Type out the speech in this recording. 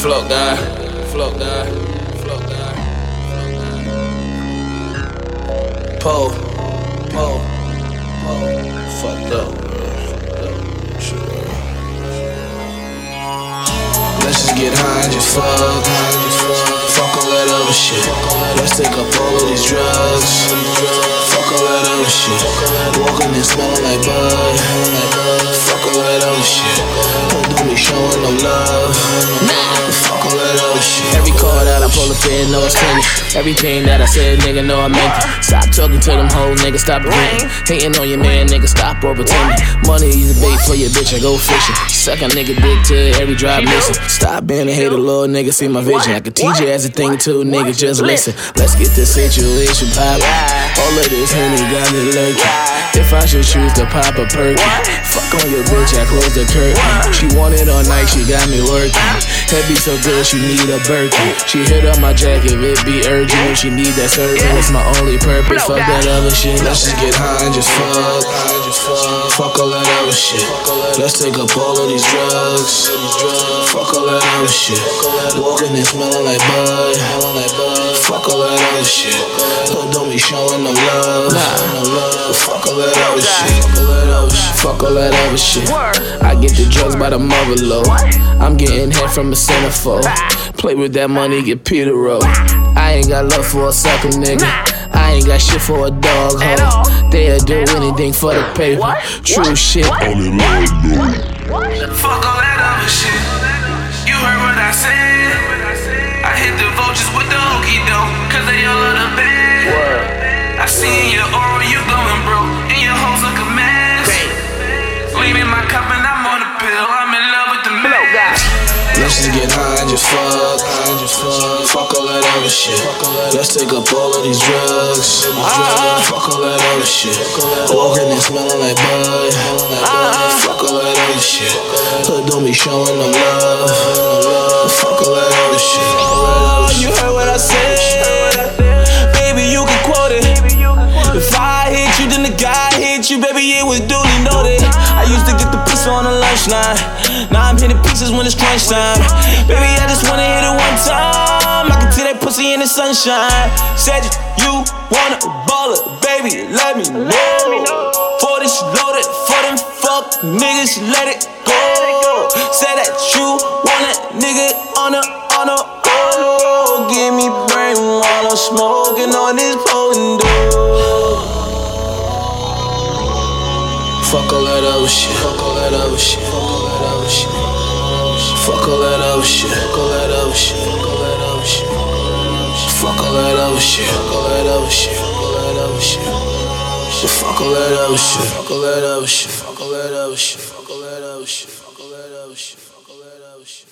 Float guy, float guy, float guy, Pole, pole, pole. Fucked up. Let's just get high and just fuck, high and just fuck. Fuck all that other shit. Let's take up all of these drugs. Fuck all that other shit. Walking and smelling like bud. Fuck all that other shit. That I pull up in, know it's. Everything that I said, nigga, know I meant it. Stop talking to them hoes, nigga, stop it. Hating on your man, nigga, stop over pretending. Money is a bait for your bitch and go fishing. Suck a nigga dick to every drive missing. Stop being a hater, little nigga, see my vision. I can teach you as a thing too, nigga, just listen. Let's get this situation poppin'. All of this honey got me lurking. If I should choose to pop a perky, fuck on your bitch, I close the curtain. She want it all night, she got me working. Head be so good, she need a Birkin. She hit up my jacket, it be urgent. She need that serving, it's my only purpose. Fuck that other shit. Let's just get high and just fuck. Fuck all that other shit. Let's take up all of these drugs. Fuck all that other shit. Walking and smelling like bud. Fuck all that other shit. Don't, don't be showing no love. No love. Fuck all that other shit. Fuck all that other shit. Fuck all that other shit. I get the drugs by the mother load. I'm getting head from a centerfold. Play with that money, get Peter roll. I ain't got love for a sucker nigga. I ain't got shit for a dog hoe. They'll do anything for the paper. True shit. Fuck all that other shit. Bed. I see your aura you going broke, and your hoes look a mess. Leaving my cup and I'm on a pill. I'm in love with the mess. Let's just get high and just fuck, high and just fuck. Fuck all that other shit. Let's take up all of these drugs. Fuck all that other shit. Walking and smelling like bud. Fuck all that other shit. Hood don't be showing no love. You, baby, it was duly noted. I used to get the pizza on the lunch line. Now I'm hitting pieces when it's crunch time. Baby, I just wanna hit it one time. I can see that pussy in the sunshine. Said you, wanna ball it, baby, let me know. For this loaded, for them fuck niggas, let it go. Say that you want a nigga on a, on a, Fuck all that other shit. Fuck all that other shit. Fuck all that other shit. Fuck all that other shit. Fuck all that other shit. Fuck all that other shit. Fuck all that other shit. Fuck all that other shit. Fuck all that other shit. Fuck all that other shit. Fuck all that other shit. Fuck all that other shit. Fuck all that other shit. Fuck all that other shit. Fuck all that other shit.